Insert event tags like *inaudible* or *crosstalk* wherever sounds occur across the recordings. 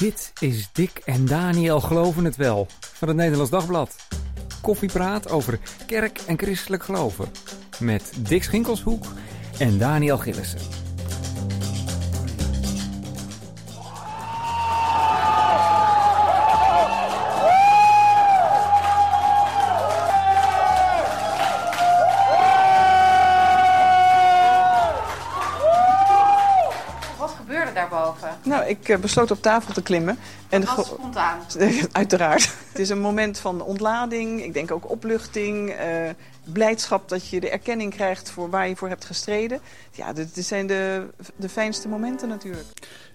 Dit is Dick en Daniel Geloven het Wel van het Nederlands Dagblad. Koffiepraat over kerk en christelijk geloven. Met Dick Schinkelshoek en Daniel Gillissen. Ik eh, besloot op tafel te klimmen. En Dat was spontaan. *laughs* Uiteraard. Het is een moment van ontlading. Ik denk ook opluchting. eh, blijdschap dat je de erkenning krijgt voor waar je voor hebt gestreden. Ja, dit zijn de, de fijnste momenten natuurlijk.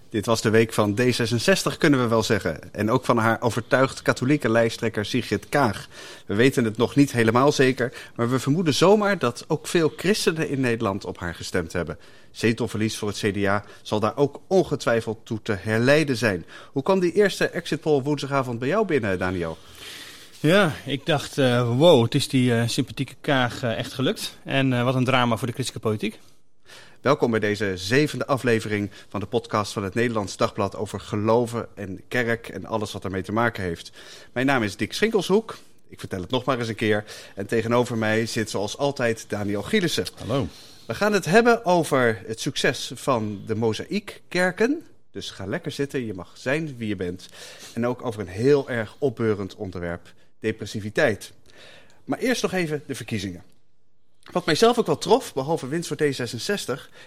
Dit was de week van D66, kunnen we wel zeggen. En ook van haar overtuigd katholieke lijsttrekker Sigrid Kaag. We weten het nog niet helemaal zeker, maar we vermoeden zomaar dat ook veel christenen in Nederland op haar gestemd hebben. Zetelverlies voor het CDA zal daar ook ongetwijfeld toe te herleiden zijn. Hoe kwam die eerste exit poll woensdagavond bij jou binnen, Daniel? Ja, ik dacht, eh, wow, het is die eh, sympathieke Kaag eh, echt gelukt. En wat een drama voor de christelijke politiek. Welkom bij deze zevende aflevering van de podcast van het Nederlands Dagblad over geloven en kerk en alles wat ermee te maken heeft. Mijn naam is Dick Schinkelshoek. Ik vertel het nog maar eens een keer. En tegenover mij zit zoals altijd Daniel Gielissen. Hallo. We gaan het hebben over het succes van de mozaïekkerken. Dus ga lekker zitten, je mag zijn wie je bent. En ook over een heel erg opbeurend onderwerp, depressiviteit. Maar eerst nog even de verkiezingen. Wat mijzelf ook wel trof, behalve winst voor D66, is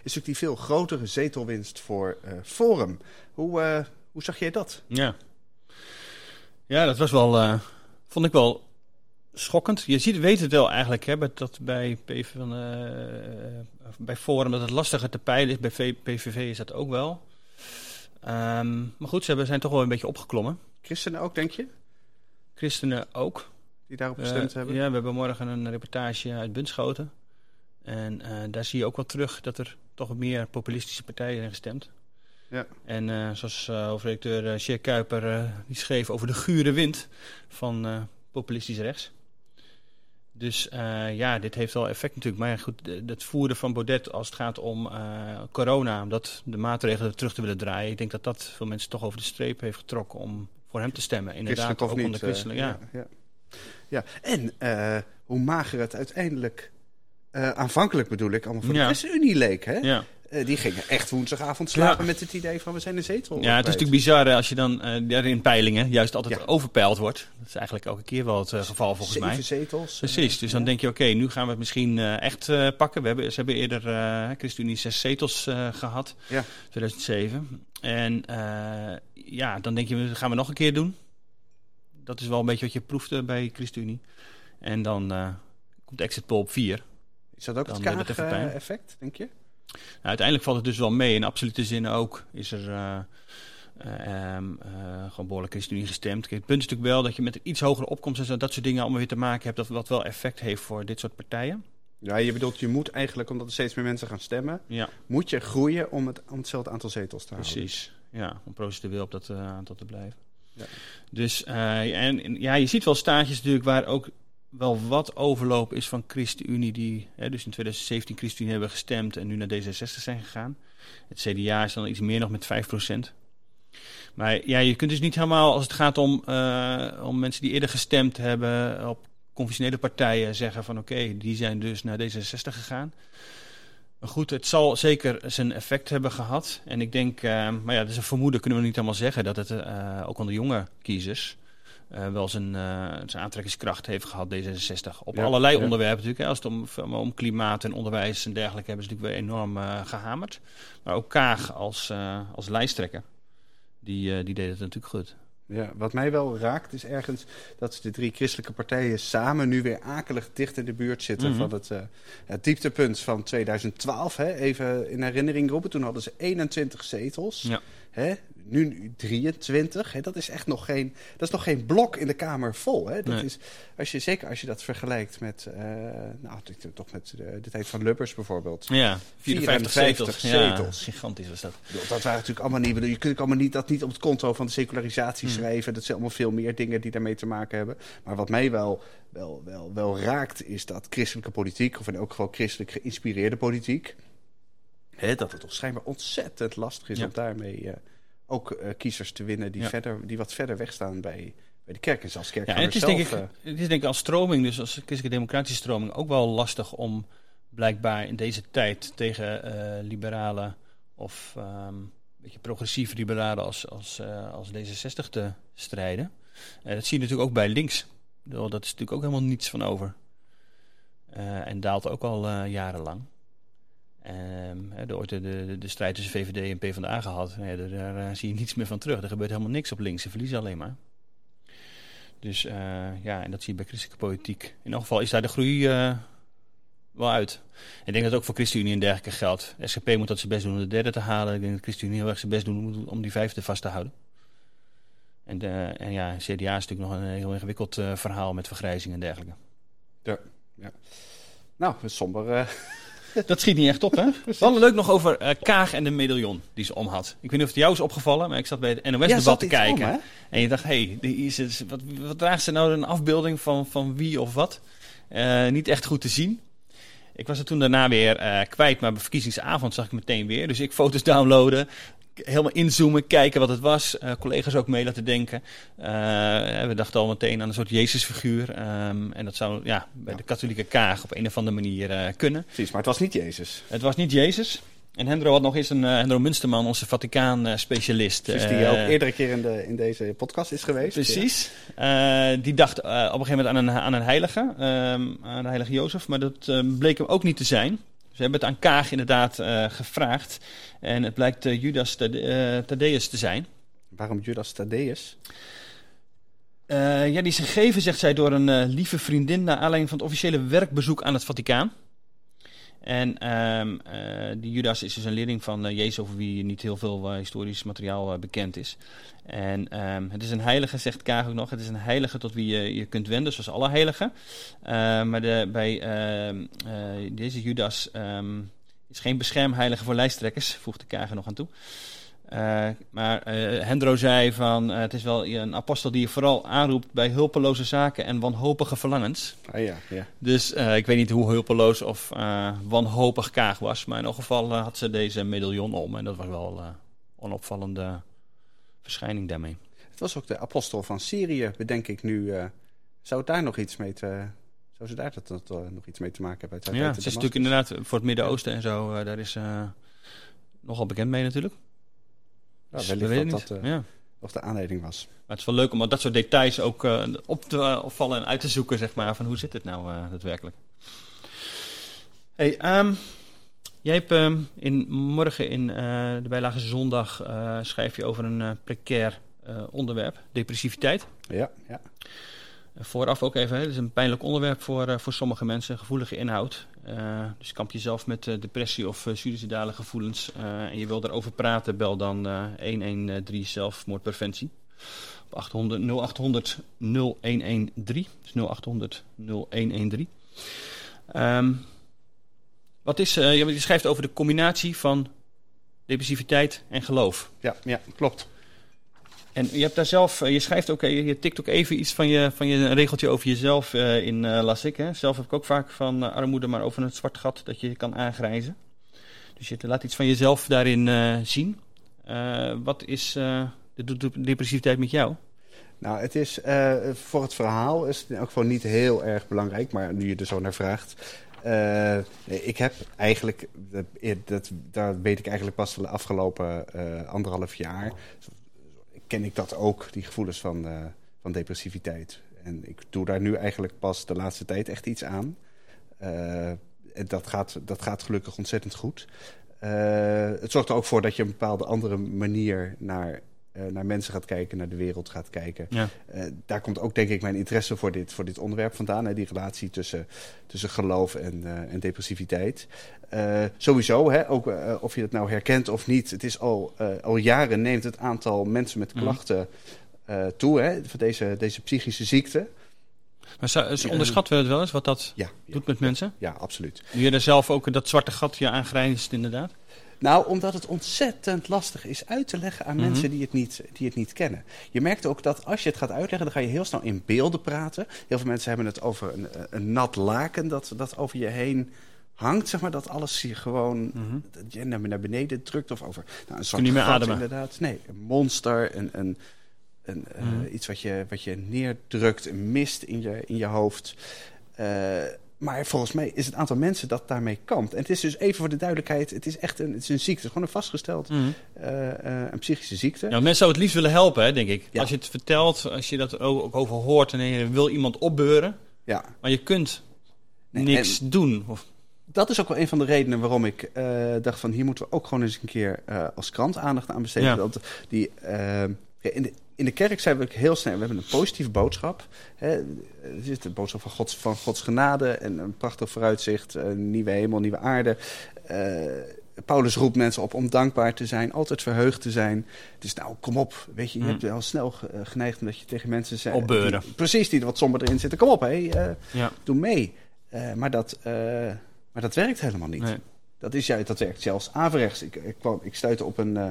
natuurlijk die veel grotere zetelwinst voor eh, Forum. Hoe, eh, hoe zag jij dat? Ja. Ja, dat was wel, eh, vond ik wel schokkend. Je ziet, weet het wel eigenlijk, hè, dat bij, PV, van, eh, bij Forum dat het lastiger te peilen is. Bij PVV is dat ook wel. Ehm, maar goed, ze zijn toch wel een beetje opgeklommen. Christenen ook, denk je, Christenen ook. Die daarop gestemd Eh, hebben? Ja, we hebben morgen een reportage uit Bunschoten. En eh, daar zie je ook wel terug dat er toch meer populistische partijen zijn gestemd. Ja. En eh, zoals uh, hoofdredacteur uh, Sjeer Kuiper die schreef over de gure wind van populistisch rechts. Dus ja, dit heeft wel effect natuurlijk. Maar ja, goed, het voeren van Baudet als het gaat om corona, om dat de maatregelen terug te willen draaien. Ik denk dat dat veel mensen toch over de streep heeft getrokken om voor hem te stemmen. Inderdaad, ook niet? onder christelijk, ja. ja. Ja. En eh, hoe mager het uiteindelijk, eh, aanvankelijk bedoel ik, allemaal voor de. ChristenUnie leek. Hè? ja. Eh, die gingen echt woensdagavond slapen Ja. met het idee van we zijn een zetel. Ja, het is natuurlijk bizar hè, als je dan in peilingen juist altijd Ja. overpeild wordt. Dat is eigenlijk elke keer wel het geval volgens Zeven mij. zetels. Precies, dus dan denk je, oké, nu gaan we het misschien echt pakken. We hebben, ze hebben eerder ChristenUnie zes zetels eh, gehad, Ja. 2007. En ja, dan denk je, gaan we nog een keer doen. Dat is wel een beetje wat je proefde bij ChristenUnie. En dan eh, komt exit poll op 4. Is dat ook Dan het even pijn. Kaag-effect, denk je? Nou, uiteindelijk valt het dus wel mee. In absolute zin ook is er eh, eh, ehm, eh, gewoon behoorlijk ChristenUnie gestemd. Kijk, het punt is natuurlijk wel dat je met een iets hogere opkomst en dat soort dingen allemaal weer te maken hebt. Dat wat wel effect heeft voor dit soort partijen. Ja, je bedoelt, je moet eigenlijk, omdat er steeds meer mensen gaan stemmen, Ja, moet je groeien om, het, om hetzelfde aantal zetels te halen. precies. Ja, om procentueel op dat aantal te blijven. Dus eh, en, en ja, je ziet wel staatjes natuurlijk waar ook wel wat overloop is van ChristenUnie die hè, dus in 2017 ChristenUnie hebben gestemd en nu naar D66 zijn gegaan. Het CDA is dan iets meer nog met 5%. Maar ja, je kunt dus niet helemaal, als het gaat om, eh, om mensen die eerder gestemd hebben op conventionele partijen, zeggen van oké, die zijn dus naar D66 gegaan. Maar goed, het zal zeker zijn effect hebben gehad. En ik denk, eh, maar ja, dat is een vermoeden, kunnen we niet allemaal zeggen, dat het eh, ook onder jonge kiezers eh, wel zijn, zijn aantrekkingskracht heeft gehad, D66. Op Ja, allerlei ja. onderwerpen natuurlijk. Hè. Als het om, om klimaat en onderwijs en dergelijke hebben ze natuurlijk weer enorm eh, gehamerd. Maar ook Kaag als, als lijsttrekker, die, die deed het natuurlijk goed. Ja, wat mij wel raakt is ergens dat de drie christelijke partijen samen nu weer akelig dicht in de buurt zitten Mhm. van het, eh, het dieptepunt van 2012. Hè? Even in herinnering roepen, toen hadden ze 21 zetels. Ja. Hè? Nu 23. Hè? Dat is echt nog geen, dat is nog geen blok in de Kamer vol. Hè? Dat Nee. is, als je, zeker als je dat vergelijkt met, eh, nou, toch met de, de tijd van Lubbers bijvoorbeeld. Ja, 54 54 zetels. Ja, gigantisch was dat. Dat waren natuurlijk allemaal niet. Je kunt allemaal niet dat niet op het konto van de secularisatie Hmm. schrijven. Dat zijn allemaal veel meer dingen die daarmee te maken hebben. Maar wat mij wel, wel, wel, wel raakt, is dat christelijke politiek, of in elk geval christelijk geïnspireerde politiek, hè, dat het toch schijnbaar ontzettend lastig is Ja. om daarmee eh, ook eh, kiezers te winnen die, Ja. verder, die wat verder wegstaan bij, bij de kerk. En zelfs Ja, kerkgangers en het is, denk ik, eh, het is denk ik als stroming, dus als christelijke democratische stroming, ook wel lastig om blijkbaar in deze tijd tegen eh, liberalen of ehm, een beetje progressieve liberalen als, als, als D66 te strijden. Dat zie je natuurlijk ook bij links. Dat is natuurlijk ook helemaal niets van over. En daalt ook al jarenlang. De, ooit de, de, de strijd tussen VVD en PvdA gehad. Ja, daar, daar, eh, zie je niets meer van terug. Er gebeurt helemaal niks op links. Ze verliezen alleen maar. Dus eh, ja, en dat zie je bij christelijke politiek. In elk geval is daar de groei eh, wel uit. Ik denk dat ook voor ChristenUnie en dergelijke geldt. SGP moet dat zijn best doen om de derde te halen. Ik denk dat ChristenUnie heel erg zijn best doen om- die vijfde vast te houden. En, de, en ja, CDA is natuurlijk nog een heel ingewikkeld verhaal met vergrijzing en dergelijke. nou, een somber. Dat schiet niet echt op, hè? *laughs* We hadden leuk nog over eh, Kaag en de medaillon die ze om had. Ik weet niet of het jou is opgevallen, maar ik zat bij het NOS-debat te kijken. om? En je dacht, hé, hey, wat, wat draagt ze nou een afbeelding van, van wie of wat? Eh, niet echt goed te zien. Ik was er toen daarna weer eh, kwijt, maar bij verkiezingsavond zag ik meteen weer. Dus ik foto's downloaden, helemaal inzoomen, kijken wat het was. Eh, collega's ook mee laten denken. Eh, we dachten al meteen aan een soort Jezusfiguur. Ehm, en dat zou ja, bij de katholieke kaag op een of andere manier eh, kunnen. Precies, maar het was niet Jezus. Het was niet Jezus. En Hendro had nog eens een, Hendro Munsterman, onze Vaticaan-specialist. Dus die ook eerdere keer in, de, in deze podcast is geweest. Precies. Die dacht op een gegeven moment aan een, aan een heilige, ehm, aan de heilige Jozef, maar dat bleek hem ook niet te zijn. Ze hebben het aan Kaag inderdaad eh, gevraagd. En het blijkt eh, Judas Thade- eh, Thaddeus te zijn. Waarom Judas Thaddeus? Ja, die is gegeven, zegt zij, door een lieve vriendin... naar aanleiding van het officiële werkbezoek aan het Vaticaan. En ehm, eh, die Judas is dus een leerling van eh, Jezus... over wie niet heel veel eh, historisch materiaal bekend is. En ehm, het is een heilige, zegt Kaag ook nog. Het is een heilige tot wie je je kunt wenden, zoals alle heiligen. Eh, maar de, bij ehm, deze Judas ehm, is geen beschermheilige voor lijsttrekkers... voegde Kaag nog aan toe. Eh, maar eh, Hendro zei van eh, het is wel een apostel die je vooral aanroept bij hulpeloze zaken en wanhopige verlangens. Ah ja, ja. Dus ik weet niet hoe hulpeloos of wanhopig Kaag was, maar in elk geval had ze deze medaillon om en dat was wel eh onopvallende verschijning daarmee. Het was ook de apostel van Syrië, bedenk ik nu. zou het daar nog iets mee te... Zou ze daar dat, dat, nog iets mee te maken hebben? Ja, ze is natuurlijk inderdaad voor het Midden-Oosten en zo, daar is nogal bekend mee natuurlijk. Dus wellicht dat niet. dat eh, ja. of de aanleiding was. Maar het is wel leuk om dat soort details ook eh, op te eh, opvallen en uit te zoeken, zeg maar, van hoe zit het nou daadwerkelijk. Hey, ehm, jij hebt ehm, in, morgen in de bijlage zondag schrijf je over een precair onderwerp, depressiviteit. Ja, ja. Vooraf ook even, het is een pijnlijk onderwerp voor, eh, voor sommige mensen, gevoelige inhoud. Eh, dus kamp je zelf met eh, depressie of suicidale gevoelens en je wil daarover praten, bel dan eh 113 zelfmoordpreventie. Op 800 0800 0113. Dus 0800 0113. Ehm, wat is, je schrijft over de combinatie van depressiviteit en geloof. Ja, ja, klopt. En je hebt daar zelf, eh, je schrijft ook, eh, je tikt ook even iets van je, van je regeltje over jezelf eh, in, eh, las ik. Hè. Zelf heb ik ook vaak van armoede, maar over het zwart gat dat je kan aangrijzen. Dus je laat iets van jezelf daarin zien. Wat is de de- de depressiviteit met jou? Nou, het is voor het verhaal is het ook gewoon niet heel erg belangrijk, maar nu je er zo naar vraagt. ik heb eigenlijk, dat, dat, daar weet ik eigenlijk pas de afgelopen anderhalf jaar, ken ik dat ook, die gevoelens van, eh, van depressiviteit. En ik doe daar nu eigenlijk pas de laatste tijd echt iets aan. En dat gaat, dat gaat gelukkig ontzettend goed. Eh, het zorgt er ook voor dat je een bepaalde andere manier naar, naar mensen gaat kijken, naar de wereld gaat kijken. Ja. Eh, daar komt ook denk ik mijn interesse voor dit, voor dit onderwerp vandaan. Hè, die relatie tussen, tussen geloof en, eh, en depressiviteit. Eh, sowieso, hè, ook eh, of je het nou herkent of niet. Het is al, eh, al jaren neemt het aantal mensen met Mhm. klachten eh, toe. Hè, van deze, deze psychische ziekte. Maar dus onderschatten we het wel eens, wat dat Ja, ja, doet met mensen? ja, absoluut. Nu je er zelf ook dat zwarte gat je aangrijst inderdaad. Nou, omdat het ontzettend lastig is uit te leggen aan Mhm. mensen die het, niet, die het niet kennen. Je merkt ook dat als je het gaat uitleggen, dan ga je heel snel in beelden praten. Heel veel mensen hebben het over een, een nat laken dat, dat over je heen hangt, zeg maar, dat alles je gewoon Mhm. dat je naar, beneden drukt of over nou, een je niet meer gat, ademen. inderdaad. Nee, een monster, een, een, een, eh, Mhm. iets wat je, wat je neerdrukt, een mist in je, in je hoofd. Eh, maar volgens mij is het aantal mensen dat daarmee kampt. En het is dus even voor de duidelijkheid, het is echt een, het is een ziekte, het is gewoon een vastgesteld Mhm. eh, eh, een psychische ziekte. Ja, mensen zouden het liefst willen helpen, hè, denk ik. Ja. Als je het vertelt, als je dat ook, over hoort en je wil iemand opbeuren, Ja. maar je kunt Nee, niks doen. Of, dat is ook wel een van de redenen waarom ik eh, dacht van hier moeten we ook gewoon eens een keer als krant aandacht aan besteden. Ja. Dat die, in, de, in de kerk zijn we ook heel snel, we hebben een positieve boodschap. Hè, er zit de boodschap van Gods, van Gods genade en een prachtig vooruitzicht, een nieuwe hemel, nieuwe aarde. Eh, Paulus roept mensen op om dankbaar te zijn, altijd verheugd te zijn. Dus nou, kom op. Weet je, je Mm. hebt wel snel eh, geneigd omdat je tegen mensen zegt... Opbeuren. die- precies, die er wat somber erin zitten. Kom op, hé, eh, ja. doe mee. Eh, maar, dat, eh, maar dat werkt helemaal niet. Nee. Dat, is juist, dat werkt zelfs averechts. Ik, ik, kwam, ik stuitte op een, eh,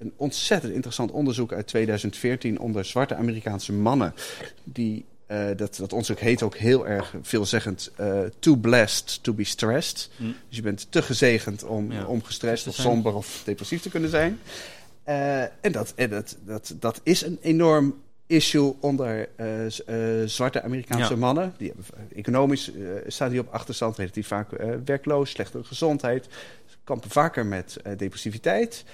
een ontzettend interessant onderzoek uit 2014 onder zwarte Amerikaanse mannen. Die, eh, dat, dat onderzoek heet ook heel erg veelzeggend eh, too blessed to be stressed. Hm. Dus je bent te gezegend om, Ja. om gestrest Te of somber of depressief te kunnen zijn. Eh, en dat, en dat, dat, dat is een enorm issue onder zwarte Amerikaanse Ja. mannen. Die hebben, economisch staan die op achterstand, relatief vaak werkloos, slechtere gezondheid. Ze kampen vaker met depressiviteit.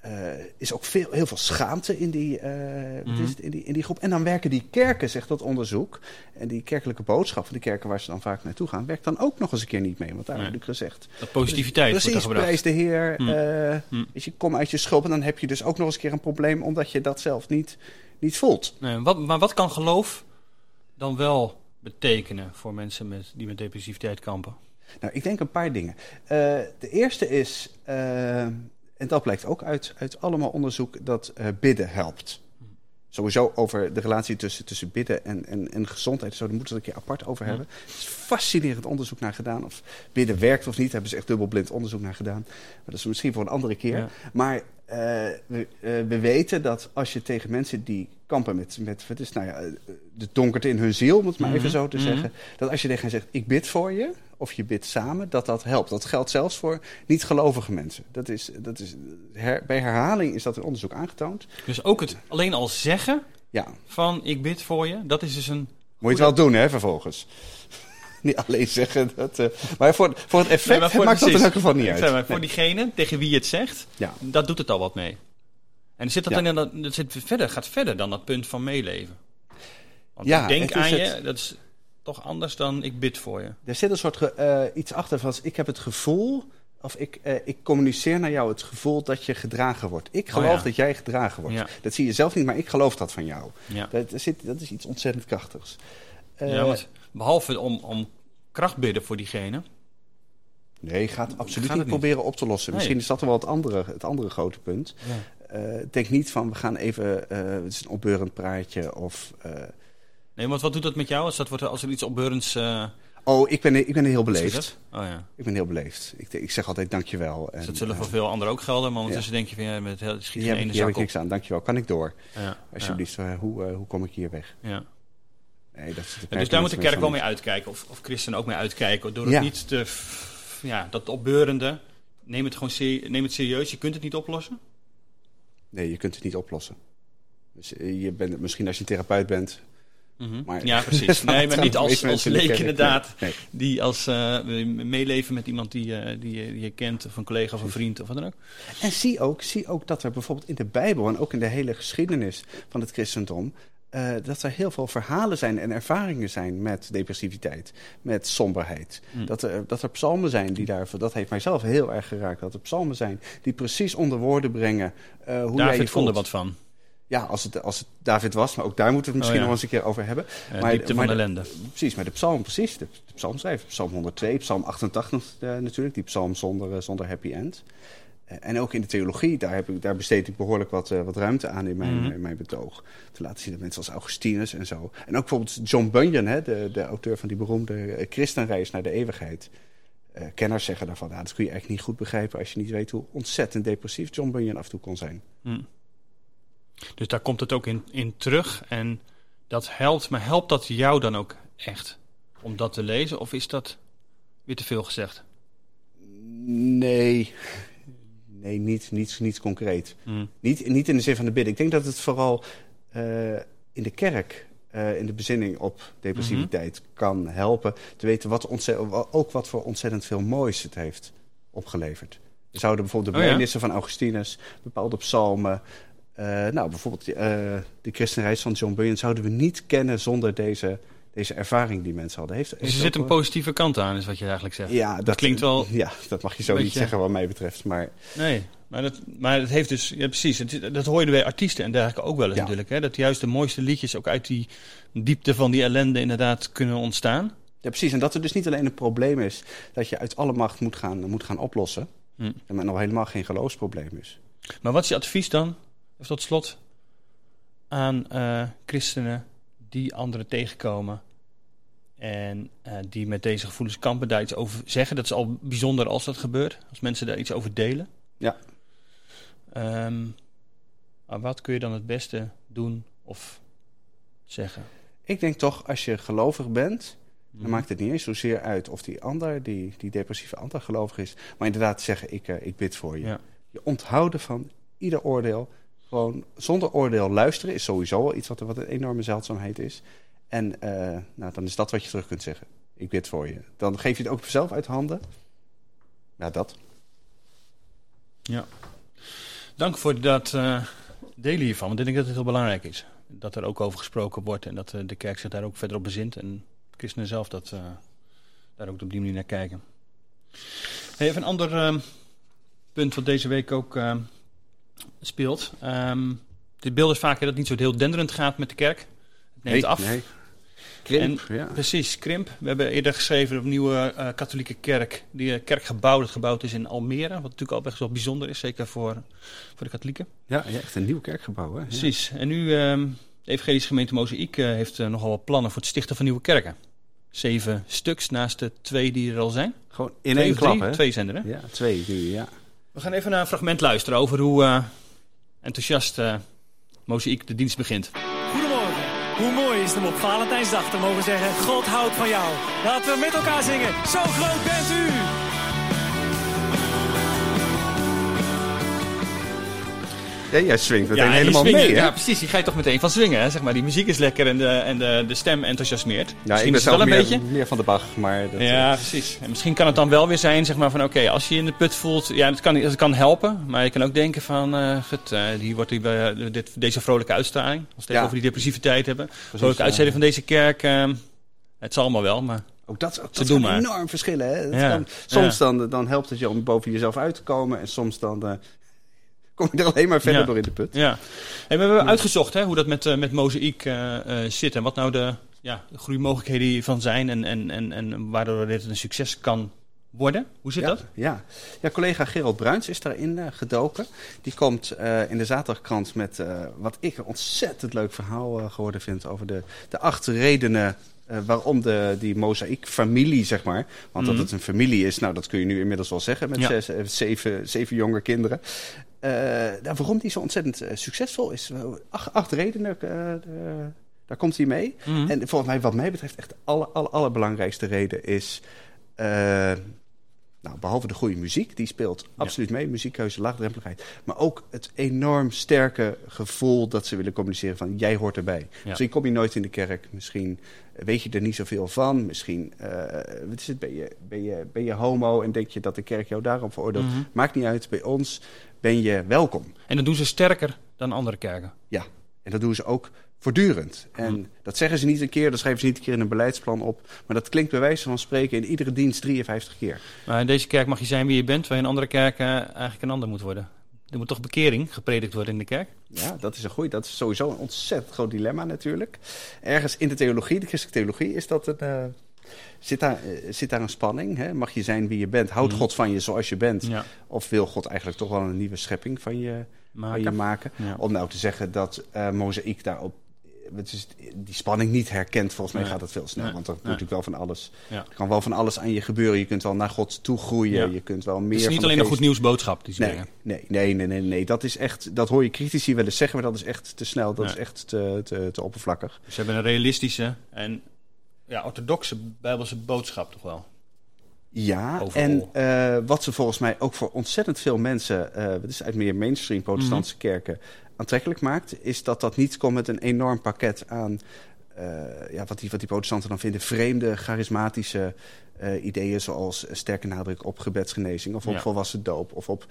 Eh, is ook veel, heel veel schaamte in die, eh, Mhm. is het, in, die, in die groep. En dan werken die kerken, zegt dat onderzoek. En die kerkelijke boodschap van de kerken waar ze dan vaak naartoe gaan, werkt dan ook nog eens een keer niet mee. Want daar heb ik gezegd. Dat positiviteit er Precies, prijs de Heer. Hm. weet je, kom uit je schulp. En dan heb je dus ook nog eens een keer een probleem, omdat je dat zelf niet, niet voelt. Nee, wat, maar wat kan geloof dan wel betekenen voor mensen met, die met depressiviteit kampen? Nou, ik denk een paar dingen. De eerste is, en dat blijkt ook uit, uit allemaal onderzoek, dat eh, bidden helpt. Sowieso over de relatie tussen, tussen bidden en, en, en gezondheid. Zo, daar moeten we het een keer apart over hebben. Er is fascinerend onderzoek naar gedaan. Of bidden werkt of niet. Daar hebben ze echt dubbelblind onderzoek naar gedaan. Maar dat is misschien voor een andere keer. Ja. Maar eh, we, eh, we weten dat als je tegen mensen die kampen met, met is, nou ja, eh, de donkerte in hun ziel, om het maar Mhm, even zo te mhm. zeggen. Dat als je tegen hen zegt, ik bid voor je, of je bidt samen, dat dat helpt. Dat geldt zelfs voor niet-gelovige mensen. Dat is, dat is, her- bij herhaling is dat in onderzoek aangetoond. Dus ook het alleen al zeggen Ja, van ik bid voor je, dat is dus een... moet je het wel doen, hè, vervolgens. *laughs* niet alleen zeggen dat... eh, maar voor, voor het effect Nee, voor- maakt dat in elk geval niet uit. zeg maar, voor Nee. diegene tegen wie je het zegt, Ja. dat doet het al wat mee. En zit dat Ja. dan dat, dat zit verder, gaat verder dan dat punt van meeleven. Want Ja, ik denk het aan je, dat is toch anders dan ik bid voor je. Er zit een soort ge- eh, iets achter van, ik heb het gevoel... Of ik, eh, ik communiceer naar jou het gevoel dat je gedragen wordt. Ik geloof Oh ja. dat jij gedragen wordt. Ja. Dat zie je zelf niet, maar ik geloof dat van jou. Ja. Dat, zit, dat is iets ontzettend krachtigs. Eh, ja, want behalve om, om kracht bidden voor diegene. Nee, gaat absoluut Gaat niet proberen op te lossen. Nee. Misschien is dat wel het andere, het andere grote punt. Eh, denk niet van, we gaan even, eh, het is een opbeurend praatje. Of, eh, Nee, want wat doet dat met jou als, dat wordt, als er iets opbeurends oh, ik ben, ik ben heel beleefd. Oh ja. Ik ben heel beleefd. Ik, ik zeg altijd dankjewel. En, Dus dat zullen eh, voor veel anderen ook gelden, maar ondertussen denk je van ja, met het schiet geen heb, ene heb ik niks aan. Dankjewel. Kan ik door? Ja, Alsjeblieft, eh, hoe, eh, hoe kom ik hier weg? Ja, ja. Nee, dat, dus daar moet de kerk wel mee uitkijken, of, of christenen ook mee uitkijken. Door het Ja. niet te, ja, dat opbeurende, neem het gewoon neem het serieus, je kunt het niet oplossen. Nee, je kunt het niet oplossen. Dus, eh, je bent, misschien als je therapeut bent. Mhm. Maar- ja, precies. *laughs* Nee, maar niet als, als in leek inderdaad. nee. Die als eh, meeleven met iemand die, eh, die, je- die je kent, of een collega of een vriend of wat dan ook. En zie ook, zie ook dat er bijvoorbeeld in de Bijbel en ook in de hele geschiedenis van het christendom. Eh, dat er heel veel verhalen zijn en ervaringen zijn met depressiviteit, met somberheid. Hm. Dat, er, dat er psalmen zijn die daarvoor, dat heeft mijzelf heel erg geraakt, dat er psalmen zijn die precies onder woorden brengen eh, hoe jij je David vond er wat van. Ja, als het, als het David was, maar ook daar moeten we het misschien Oh, ja. nog eens een keer over hebben. Uh, Maar- diepte maar van de- ellende. Precies, maar de psalm, precies, de, de psalmschrijver. Psalm 102, psalm 88 eh, natuurlijk, die psalm zonder, eh, zonder happy end. En ook in de theologie, daar, heb ik, daar besteed ik behoorlijk wat, eh, wat ruimte aan in mijn, Mhm. in mijn betoog. Te laten zien dat mensen als Augustinus en zo. En ook bijvoorbeeld John Bunyan, hè, de, de auteur van die beroemde eh, Christenreis naar de eeuwigheid. Eh, kenners zeggen daarvan, nou, dat kun je eigenlijk niet goed begrijpen als je niet weet hoe ontzettend depressief John Bunyan af en toe kon zijn. Hm. Dus daar komt het ook in, in terug. En dat helpt, maar helpt dat jou dan ook echt om dat te lezen? Of is dat, weer te veel gezegd? Nee niet, niet, niet concreet. Hm. Niet, niet in de zin van de bidden. Ik denk dat het vooral eh, in de kerk, eh, in de bezinning op depressiviteit, kan helpen te weten wat ook wat voor ontzettend veel moois het heeft opgeleverd. We zouden bijvoorbeeld de Oh ja. beeldissen van Augustinus, bepaalde psalmen, eh, nou bijvoorbeeld de christenreis van John Bunyan, zouden we niet kennen zonder deze, deze ervaring die mensen hadden. Heeft, Dus heeft er zit een positieve kant aan, is wat je eigenlijk zegt. Ja, dat, klinkt wel Ja, dat mag je zo niet zeggen wat mij betreft. Maar Nee, maar dat, maar dat heeft dus... Ja, precies. Het, dat hoor je bij artiesten en dergelijke ook wel eens Ja. natuurlijk. Hè? Dat juist de mooiste liedjes ook uit die diepte van die ellende inderdaad kunnen ontstaan. Ja, precies. En dat er dus niet alleen een probleem is dat je uit alle macht moet gaan, moet gaan oplossen. Hm. En maar nog helemaal geen geloofsprobleem is. Maar wat is je advies dan, even tot slot, aan eh, christenen die anderen tegenkomen en eh, die met deze gevoelens kampen, daar iets over zeggen? Dat is al bijzonder als dat gebeurt, als mensen daar iets over delen. Ja. Ehm, wat kun je dan het beste doen of zeggen? Ik denk toch, als je gelovig bent, Mhm. dan maakt het niet eens zozeer uit of die ander, die, die depressieve ander gelovig is. Maar inderdaad zeggen, ik, eh, ik bid voor je. Ja. Je onthouden van ieder oordeel. Gewoon zonder oordeel luisteren is sowieso wel iets wat, wat een enorme zeldzaamheid is. En eh, nou, dan is dat wat je terug kunt zeggen. Ik bid voor je. Dan geef je het ook zelf uit handen. Ja, dat. Dank voor dat eh, delen hiervan, want ik denk dat het heel belangrijk is. Dat er ook over gesproken wordt en dat eh, de kerk zich daar ook verder op bezint. En christenen zelf dat, eh, daar ook op die manier naar kijken. Hey, even een ander ehm, punt wat deze week ook ehm, speelt. Ehm dit beeld is vaak dat het niet zo heel denderend gaat met de kerk. Het neemt af. Nee. Krimp, ja. Precies, krimp. We hebben eerder geschreven op een nieuwe eh, katholieke kerk. Die eh, kerkgebouw dat gebouwd is in Almere. Wat natuurlijk al best wel bijzonder is, zeker voor, voor de katholieken. Ja, ja, echt een nieuw kerkgebouw. Hè? Ja. Precies. En nu, ehm, de Evangelische gemeente Mozaïek eh, heeft nogal wat plannen voor het stichten van nieuwe kerken. Zeven stuks naast de twee die er al zijn. Gewoon in twee één drie? klap, hè? Twee zijn er, hè? Ja, twee nu, ja. We gaan even naar een fragment luisteren over hoe eh, enthousiast eh Mozaïek de dienst begint. Hoe mooi is het om op Valentijnsdag te mogen zeggen: God houdt van jou. Laten we met elkaar zingen. Zo groot bent u. Ja, jij swingt meteen helemaal swingen, mee, hè? Ja, precies. Die ga je toch meteen van swingen, hè? Zeg maar, die muziek is lekker en de, en de, de stem enthousiasmeert. Ja, Misschien ik ben zelf wel een meer, beetje. meer van de Bach, maar... Dat, Ja, eh, precies. En misschien kan het dan wel weer zijn, zeg maar, van oké, als je je in de put voelt, ja, het kan, het kan helpen. Maar je kan ook denken van, eh, hier wordt die, dit, deze vrolijke uitstraling, als we het Ja. over die depressiviteit hebben. vrolijke ja. uitstraling van deze kerk, het zal allemaal wel, maar Ook dat, ook dat doen enorm verschillen, hè? Dat Ja. kan- soms Ja. dan, dan helpt het je om boven jezelf uit te komen... en soms dan kom je er alleen maar verder Ja. door in de put. ja. En we hebben uitgezocht hè, hoe dat met, eh, met mozaïek eh, eh, zit en wat nou de, ja, de groeimogelijkheden hiervan zijn en, en, en, en waardoor dit een succes kan worden. Hoe zit ja, dat? Ja. ja, collega Gerald Bruins is daarin gedoken. Die komt in de zaterdagkrant met wat ik een ontzettend leuk verhaal geworden vind... over de, de acht redenen eh, waarom de, die mozaïekfamilie, zeg maar... want Mhm. dat het een familie is, nou dat kun je nu inmiddels wel zeggen... met Ja. zes, eh, zeven, zeven jonge kinderen. Eh, nou, waarom die zo ontzettend succesvol is. Acht, acht redenen, daar komt hij mee. Mhm. En volgens mij, wat mij betreft, echt de aller, aller, allerbelangrijkste reden is. Nou, behalve de goede muziek, die speelt absoluut mee, muziekkeuze, laagdrempeligheid. Maar ook het enorm sterke gevoel dat ze willen communiceren van jij hoort erbij. Ja. Misschien kom je nooit in de kerk, misschien weet je er niet zoveel van. Misschien eh, wat is het, ben, je, ben, je, ben je homo en denk je dat de kerk jou daarom veroordeelt. Mhm. Maakt niet uit, bij ons ben je welkom. En dat doen ze sterker dan andere kerken. Ja, en dat doen ze ook voortdurend. En Hmm. dat zeggen ze niet een keer, dat schrijven ze niet een keer in een beleidsplan op. Maar dat klinkt bij wijze van spreken in iedere dienst 53 keer. Maar in deze kerk mag je zijn wie je bent, waar je in andere kerken eigenlijk een ander moet worden. Er moet toch bekering gepredikt worden in de kerk? Ja, dat is een goeie. Dat is sowieso een ontzettend groot dilemma natuurlijk. Ergens in de theologie, de christelijke theologie, is dat een, eh, zit, daar, eh, zit daar een spanning. Hè? Mag je zijn wie je bent? Houdt Mhm. God van je zoals je bent? Ja. Of wil God eigenlijk toch wel een nieuwe schepping van je, van je maken? Ja. Om nou te zeggen dat eh mozaïek daarop is, die spanning niet herkent, volgens mij Nee. gaat het veel sneller. Nee. Want er moet Nee. natuurlijk wel van alles. Ja. Er kan wel van alles aan je gebeuren. Je kunt wel naar God toe groeien. Ja. Je kunt wel meer. Het is niet alleen een goed nieuwsboodschap die ze Nee, nee, nee, nee, nee, nee. Dat is echt. Dat hoor je critici wel eens zeggen, maar dat is echt te snel. Dat is echt te, te, te oppervlakkig. Ze hebben een realistische en ja, orthodoxe bijbelse boodschap toch wel. Ja, Overal. en eh, wat ze volgens mij ook voor ontzettend veel mensen, wat is uit meer mainstream protestantse kerken, aantrekkelijk maakt, is dat dat niet komt met een enorm pakket aan eh, ja, wat, die, wat die protestanten dan vinden, vreemde, charismatische eh, ideeën, zoals sterke nadruk op gebedsgenezing of op Ja. volwassen doop of op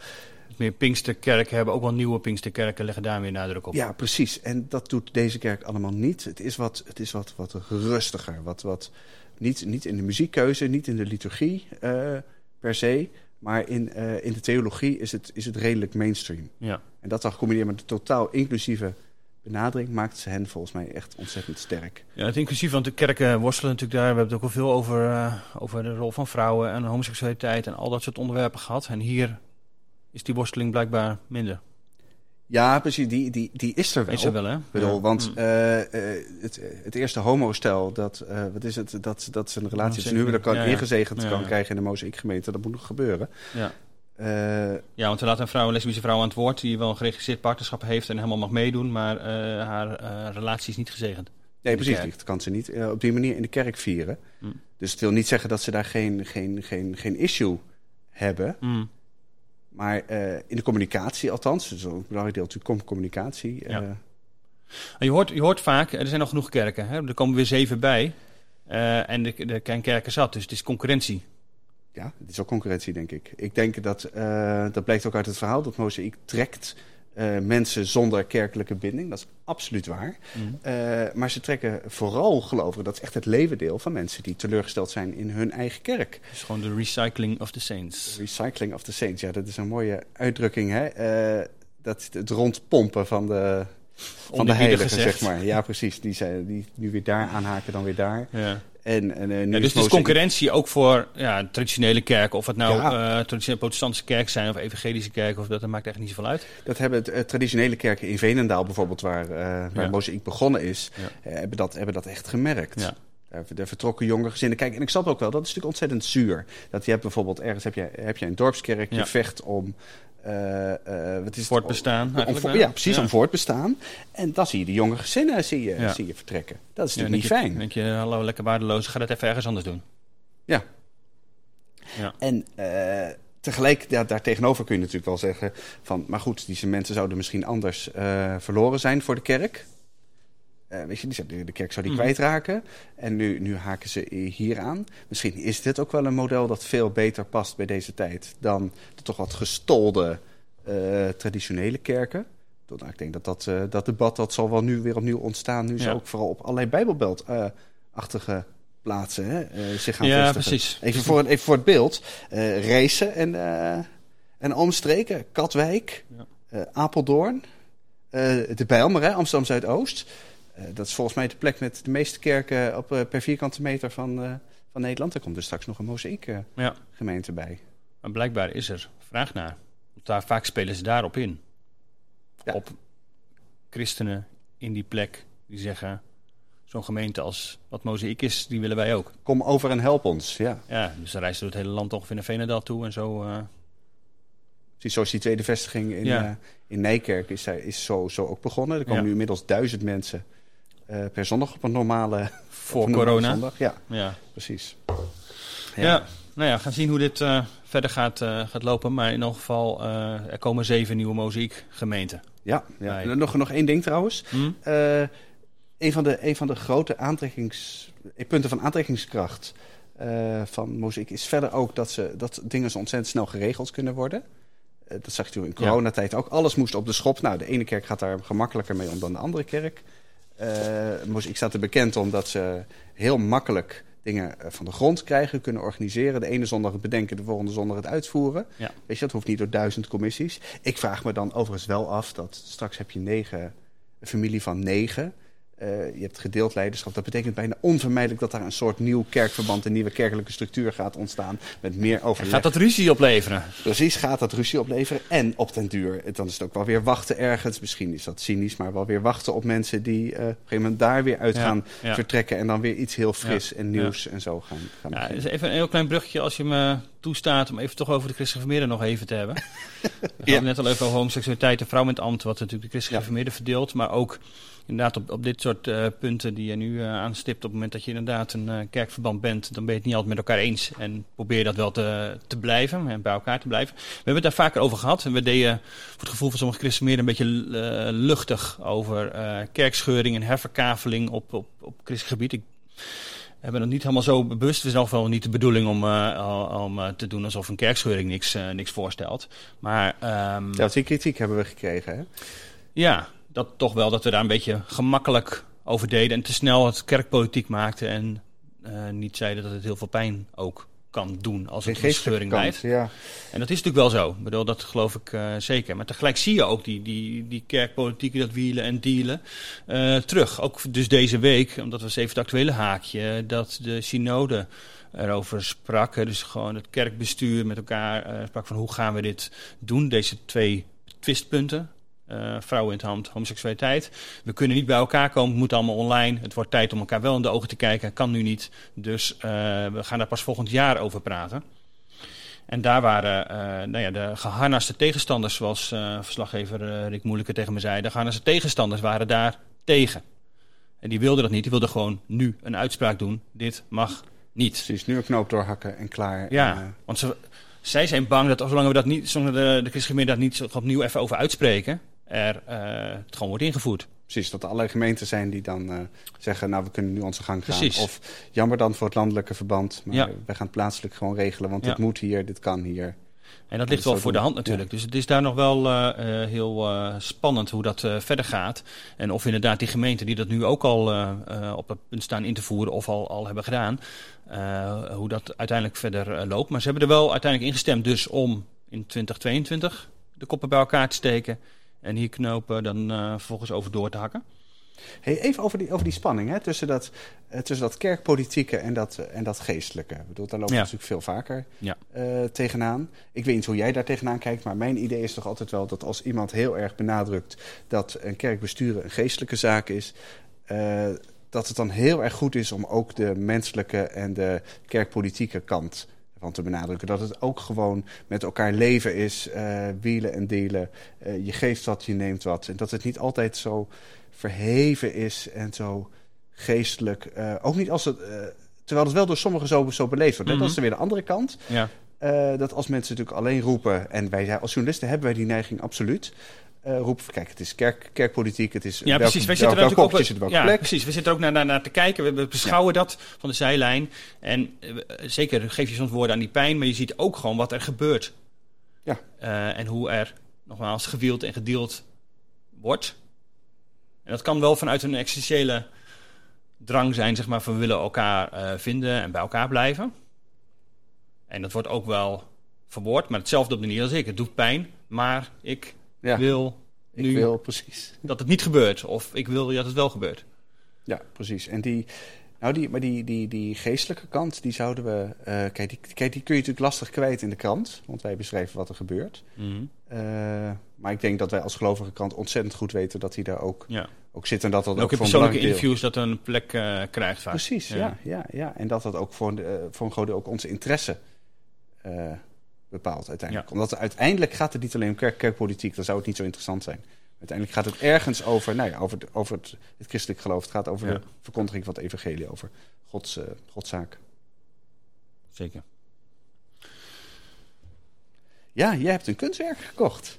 Meer Pinksterkerken hebben ook wel nieuwe Pinksterkerken, leggen daar weer nadruk op. Ja, precies. En dat doet deze kerk allemaal niet. Het is wat, het is wat, wat rustiger. Wat, wat, niet, niet in de muziekkeuze, niet in de liturgie eh, per se. Maar in, eh, in de theologie is het, is het redelijk mainstream. Ja. En dat dan gecombineerd met de totaal inclusieve benadering... maakt ze hen volgens mij echt ontzettend sterk. Ja, het inclusief, want de kerken worstelen natuurlijk daar. We hebben het ook al veel over, eh, over de rol van vrouwen en homoseksualiteit en al dat soort onderwerpen gehad. En hier is die worsteling blijkbaar minder. Ja, precies. Die, die, die is er wel. Is er wel, hè? Ik bedoel, Ja. want Mm. eh, eh, het, het eerste homostel, dat, eh, wat is het, dat, dat zijn relatie tussen huwelijk kan ja, ja. ingezegend kan krijgen in de mozaïekgemeente, dat moet nog gebeuren. Ja. Ja, want we laten een vrouw, een lesbische vrouw aan het woord die wel een geregistreerd partnerschap heeft en helemaal mag meedoen, maar haar relatie is niet gezegend. nee, precies, dat kan ze niet op die manier in de kerk vieren. Mm. Dus het wil niet zeggen dat ze daar geen, geen, geen, geen issue hebben. Mm. Maar eh, in de communicatie althans, dus een belangrijk deel natuurlijk com- communicatie. eh, Ja. En Je, hoort, je hoort vaak, er zijn nog genoeg kerken, hè? er komen weer zeven bij. eh, en de, de kernkerken zat, dus het is concurrentie. ja, het is ook concurrentie, denk ik. Ik denk dat, eh, dat blijkt ook uit het verhaal, dat Mozaïek trekt eh, mensen zonder kerkelijke binding. Dat is absoluut waar. Mm. Eh, maar ze trekken vooral gelovigen, dat is echt het levendeel van mensen die teleurgesteld zijn in hun eigen kerk. Is gewoon de recycling of the saints. Recycling of the saints, ja, dat is een mooie uitdrukking, hè? Eh, dat, het rondpompen van de, van de heiligen, zeg maar. Ja, precies. Die, zijn, die nu weer daar aanhaken, dan weer daar. Ja. En, en, eh, Ja, dus het is concurrentie ook voor ja, traditionele kerken. Of het nou Ja. eh, traditionele protestantse kerk zijn of evangelische kerken. Of dat, dat maakt echt niet zoveel uit. Dat hebben eh, traditionele kerken in Veenendaal bijvoorbeeld, waar, eh waar Ja. Mozaïek begonnen is, hebben, dat, hebben dat echt gemerkt. Daar vertrokken jonge gezinnen. Kijk, en ik snap ook wel, dat is natuurlijk ontzettend zuur. Dat je hebt bijvoorbeeld ergens heb je, heb je een dorpskerk, je Ja. vecht om. eh, eh, wat is het? Voortbestaan Om, ja, precies, Ja. om voortbestaan. En dan zie je de jonge gezinnen zie je, Ja. zie je vertrekken. Dat is natuurlijk niet je- fijn. Dan denk je, hallo, lekker waardeloos. Ga dat even ergens anders doen. Ja. Ja. En eh, tegelijk, ja, daar tegenover kun je natuurlijk wel zeggen van, maar goed, deze mensen zouden misschien anders verloren zijn voor de kerk. Eh, weet je, die de, kerk zou die Mhm. kwijtraken. En nu, nu haken ze hier aan. Misschien is dit ook wel een model dat veel beter past bij deze tijd dan de toch wat gestolde eh, traditionele kerken. Nou, ik denk dat dat, eh, dat debat dat zal wel nu weer opnieuw ontstaan. Nu ze Ja. ook vooral op allerlei bijbelbelt-achtige plaatsen hè, zich gaan Ja, vestigen. precies. Even voor, even voor het beeld. Racen en, en omstreken. Katwijk, Ja. Apeldoorn, de Bijlmer, hè, Amsterdam Zuidoost. Eh, dat is volgens mij de plek met de meeste kerken op, eh, per vierkante meter van, eh, van Nederland. Er komt er straks nog een mozaïek eh, Ja. gemeente bij. Maar blijkbaar is er vraag naar. Want daar, vaak spelen ze daarop in. Ja. Op christenen in die plek die zeggen... zo'n gemeente als wat Mozaïek is, die willen wij ook. Kom over en help ons. Ja. Ja, dus ze reizen door het hele land ongeveer naar Veenendaal toe en zo. eh, Precies zoals die tweede vestiging in, Ja. in Nijkerk is, is zo, zo ook begonnen. Er komen Ja. nu inmiddels duizend mensen per zondag op een normale, *laughs* voor corona. zondag. Ja, Ja. precies. Ja. nou ja, gaan zien hoe dit eh, verder gaat, eh, gaat lopen. Maar in elk geval, eh, er komen zeven nieuwe Mozaïek gemeenten. Ja, ja. En nog, nog één ding trouwens. Hm? Eh, een, van de, een van de grote aantrekkings, eh, punten van aantrekkingskracht eh, van Mozaïek is verder ook dat, ze, dat dingen zo ontzettend snel geregeld kunnen worden. Eh, dat zag je toen in Ja. coronatijd ook. Alles moest op de schop. Nou, de ene kerk gaat daar gemakkelijker mee om dan de andere kerk. Eh Mozaïek staat er bekend omdat ze heel makkelijk dingen eh, van de grond krijgen, kunnen organiseren. De ene zondag het bedenken, de volgende zondag het uitvoeren. Ja. Weet je, dat hoeft niet door duizend commissies. Ik vraag me dan overigens wel af dat straks heb je negen, een familie van negen. Eh, je hebt gedeeld leiderschap. Dat betekent bijna onvermijdelijk dat daar een soort nieuw kerkverband, een nieuwe kerkelijke structuur gaat ontstaan. Met meer overleg. Gaat dat ruzie opleveren? Precies, gaat dat ruzie opleveren. En op den duur, dan is het ook wel weer wachten ergens. Misschien is dat cynisch, maar wel weer wachten op mensen die eh, op een gegeven moment daar weer uit Ja, gaan ja. vertrekken. En dan weer iets heel fris Ja, en nieuws en zo gaan, gaan Ja, dus even een heel klein brugje als je me toestaat om even toch over de christelijke nog even te hebben. *laughs* We hadden het net al even over homoseksualiteit en vrouw met ambt, wat natuurlijk de christelijke Ja. gemeerden verdeelt. Maar ook inderdaad op, op dit soort eh, punten die je nu eh, aanstipt. Op het moment dat je inderdaad een eh, kerkverband bent, dan ben je het niet altijd met elkaar eens. En probeer je dat wel te, te blijven en bij elkaar te blijven. We hebben het daar vaker over gehad. En we deden voor het gevoel van sommige christenen meer een beetje luchtig over kerkscheuring en herverkaveling op, op, op christelijk gebied. Ik, we hebben het niet helemaal zo bewust. Het is in ieder geval niet de bedoeling om, om te doen alsof een kerkscheuring niks, niks voorstelt. Maar ehm, Ja, die kritiek hebben we gekregen. Hè? ja, dat toch wel dat we daar een beetje gemakkelijk over deden en te snel het kerkpolitiek maakten en eh, niet zeiden dat het heel veel pijn ook kan doen als het een scheuring blijft. Ja. En dat is natuurlijk wel zo. Ik bedoel, dat geloof ik eh, zeker. Maar tegelijk zie je ook die, die, die kerkpolitiek, dat wielen en dealen, eh, terug. Ook dus deze week, omdat was even het actuele haakje, dat de synode erover sprak. Dus gewoon het kerkbestuur met elkaar sprak van hoe gaan we dit doen, deze twee twistpunten. Eh, vrouwen in het hand, homoseksualiteit. We kunnen niet bij elkaar komen, het moet allemaal online. Het wordt tijd om elkaar wel in de ogen te kijken, kan nu niet. Dus eh, we gaan daar pas volgend jaar over praten. En daar waren eh, nou ja, de geharnaste tegenstanders, zoals verslaggever Rick Moeilijke tegen me zei. De geharnaste tegenstanders waren daar tegen. En die wilden dat niet. Die wilden gewoon nu een uitspraak doen. Dit mag niet. Precies, nu een knoop doorhakken en klaar. Ja, En, want ze, zij zijn bang dat zolang we dat niet, zolang de, de daar niet opnieuw even over uitspreken, er eh, het gewoon wordt ingevoerd. precies, dat er allerlei gemeenten zijn die dan eh, zeggen... nou, we kunnen nu onze gang gaan. Precies. Of jammer dan voor het landelijke verband. Maar Ja. wij gaan het plaatselijk gewoon regelen. Want Ja. dit moet hier, dit kan hier. En dat ligt wel voor de hand natuurlijk. Dus het is daar nog wel eh, heel spannend hoe dat verder gaat. En of inderdaad die gemeenten die dat nu ook al op het punt staan in te voeren of al, al hebben gedaan, hoe dat uiteindelijk verder loopt. Maar ze hebben er wel uiteindelijk ingestemd dus om in 2022 de koppen bij elkaar te steken. En hier knopen dan eh, vervolgens over door te hakken. Hey, even over die, over die spanning hè, tussen, dat, eh, tussen dat kerkpolitieke en dat, eh, en dat geestelijke. Ik bedoel, daar lopen we Ja. natuurlijk veel vaker Ja. eh, tegenaan. Ik weet niet hoe jij daar tegenaan kijkt, maar mijn idee is toch altijd wel dat als iemand heel erg benadrukt dat een kerk besturen een geestelijke zaak is, eh, dat het dan heel erg goed is om ook de menselijke en de kerkpolitieke kant van te benadrukken. Dat het ook gewoon met elkaar leven is, eh, wielen en delen. Eh, je geeft wat, je neemt wat. En dat het niet altijd zo verheven is en zo geestelijk. eh, ook niet als het. terwijl het wel door sommigen zo, zo beleefd wordt. Mhm. Dat is dan weer de andere kant. Ja. Dat als mensen natuurlijk alleen roepen. En wij als journalisten hebben wij die neiging absoluut. Eh, van, kijk, het is kerk, kerkpolitiek, het is Ja, precies. Wij zitten er ook. welke Ja, plek. precies. We zitten er ook naar, naar, naar te kijken. We, we beschouwen dat van de zijlijn. En eh, zeker geef je soms woorden aan die pijn, maar je ziet ook gewoon wat er gebeurt. Ja. Eh, en hoe er nogmaals gewield en gedeeld wordt. En dat kan wel vanuit een existentiële drang zijn, zeg maar, van we willen elkaar vinden en bij elkaar blijven. En dat wordt ook wel verwoord, maar hetzelfde op de manier als ik. Het doet pijn, maar ik Ja, wil ik wil precies. dat het niet gebeurt. Of ik wil dat het wel gebeurt. Ja, precies. En die, nou die, maar die, die, die geestelijke kant, die zouden we. eh, kijk, die, kijk, die kun je natuurlijk lastig kwijt in de krant, want wij beschrijven wat er gebeurt. Eh, maar ik denk dat wij als gelovige krant ontzettend goed weten dat hij daar ook, Ja. ook zit en dat dat En ook ook in persoonlijke belangrijk deel- interviews dat een plek eh, krijgt vaak. Precies, ja. Ja, ja, En dat dat ook voor, de, voor een groot deel ook onze interesse bepaalt uiteindelijk. Ja. Omdat uiteindelijk gaat het niet alleen om kerk, kerkpolitiek, dan zou het niet zo interessant zijn. Uiteindelijk gaat het ergens over, nou ja, over, de- over het, het christelijk geloof. Het gaat over Ja. de verkondiging van het evangelie, over Gods, Godszaak. Zeker. Ja, jij hebt een kunstwerk gekocht.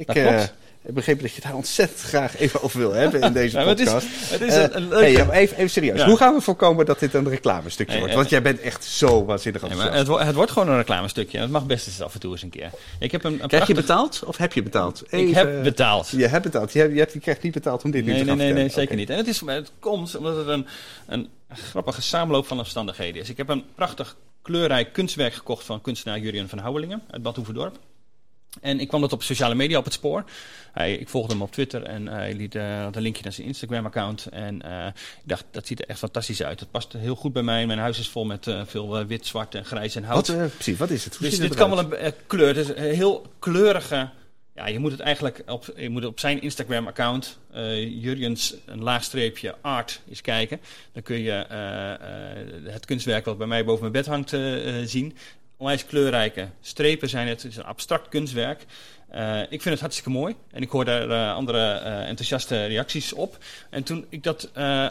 Ik Dat eh, klopt. heb begrepen dat je het daar ontzettend graag even over wil hebben in deze *laughs* Ja, het is- podcast. Het is Eh, een, leuke... maar even, even serieus. Ja. Hoe gaan we voorkomen dat dit een reclamestukje Nee, wordt? eh, Want jij bent echt zo waanzinnig Nee, enthousiast. maar het, wo- het wordt gewoon een reclamestukje. Het mag best eens af en toe eens een keer. Ik heb een, een Krijg je betaald of heb je betaald? Ik heb betaald. Je hebt betaald. Je, hebt, je, hebt, je krijgt niet betaald om dit nu Nee, te nee, gaan nee, nee, vertellen. zeker niet. En het, is, het komt omdat het een, een grappige samenloop van omstandigheden is. Ik heb een prachtig kleurrijk kunstwerk gekocht van kunstenaar Jurien van Houwelingen uit Bad Hoeverdorp. En ik kwam dat op sociale media op het spoor. Hij, ik volgde hem op Twitter en eh, hij liet had een linkje naar zijn Instagram-account. En eh, ik dacht, dat ziet er echt fantastisch uit. Het past heel goed bij mij. Mijn huis is vol met veel wit, zwart en grijs en hout. Wat, precies, wat is het? Hoe Dus het dit kan wel een kleur. Het is een heel kleurige. Ja, je moet het eigenlijk op, je moet op zijn Instagram-account, Jurjens, een laagstreepje art, eens kijken. Dan kun je het kunstwerk wat bij mij boven mijn bed hangt zien. Onwijs kleurrijke strepen zijn het. Het is een abstract kunstwerk. Uh, ik vind het hartstikke mooi. En ik hoor daar uh, andere uh, enthousiaste reacties op. En toen ik dat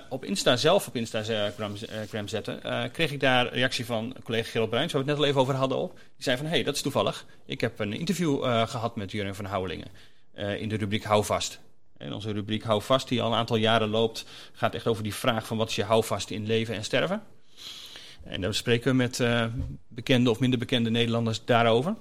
op Insta zelf op Instagram zette, kreeg ik daar reactie van collega Gerald Bruins, waar we het net al even over hadden op. Die zei van, hé, hey, dat is toevallig. Ik heb een interview gehad met Jurgen van Houwelingen in de rubriek Hou Vast. En onze rubriek Hou Vast, die al een aantal jaren loopt, gaat echt over die vraag van wat is je houvast in leven en sterven. En daar spreken we met bekende of minder bekende Nederlanders daarover.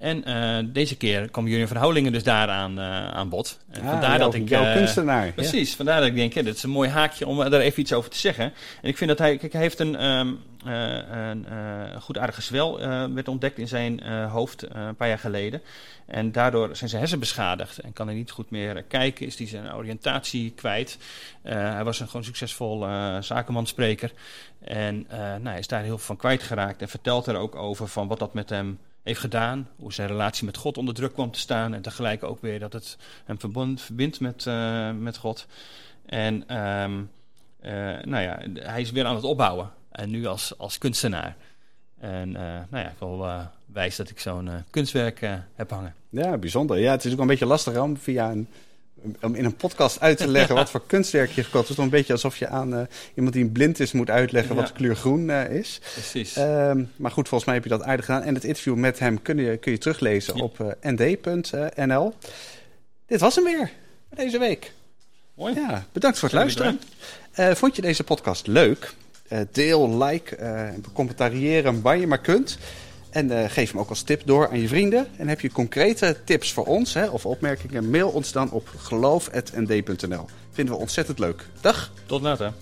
En uh, deze keer kwam Jurjen van Houwelingen dus daaraan uh, aan bod. En ah, vandaar dat ik, jouw uh, kunstenaar. Precies, ja. vandaar dat ik denk, ja, dit is een mooi haakje om daar even iets over te zeggen. En ik vind dat hij, kijk, hij heeft een, um, een goedaardige zwel werd ontdekt in zijn hoofd een paar jaar geleden. En daardoor zijn zijn hersen beschadigd en kan hij niet goed meer kijken, is hij zijn oriëntatie kwijt. hij was een gewoon succesvol zakenmanspreker. En nou, hij is daar heel veel van kwijtgeraakt en vertelt er ook over van wat dat met hem heeft gedaan. Hoe zijn relatie met God onder druk kwam te staan. En tegelijk ook weer dat het hem verbond, verbindt met, uh, met God. En um, uh, nou ja, hij is weer aan het opbouwen. En nu als, als kunstenaar. En uh, nou ja, ik wil wijs dat ik zo'n kunstwerk heb hangen. Ja, bijzonder. Ja, het is ook een beetje lastig om via een om in een podcast uit te leggen wat voor *laughs* kunstwerk je gekocht. Het is toch een beetje alsof je aan uh, iemand die blind is moet uitleggen wat de kleur groen uh, is. Precies. Um, maar goed, volgens mij heb je dat aardig gedaan. En het interview met hem kun je, kun je teruglezen ja. op uh, nd.nl. Dit was hem weer deze week. Mooi. Ja, bedankt voor het luisteren. vond je deze podcast leuk? deel, like, commentariëren waar je maar kunt. En uh, geef hem ook als tip door aan je vrienden. En heb je concrete tips voor ons hè, of opmerkingen, mail ons dan op geloof.nd.nl. Vinden we ontzettend leuk. Dag. Tot later.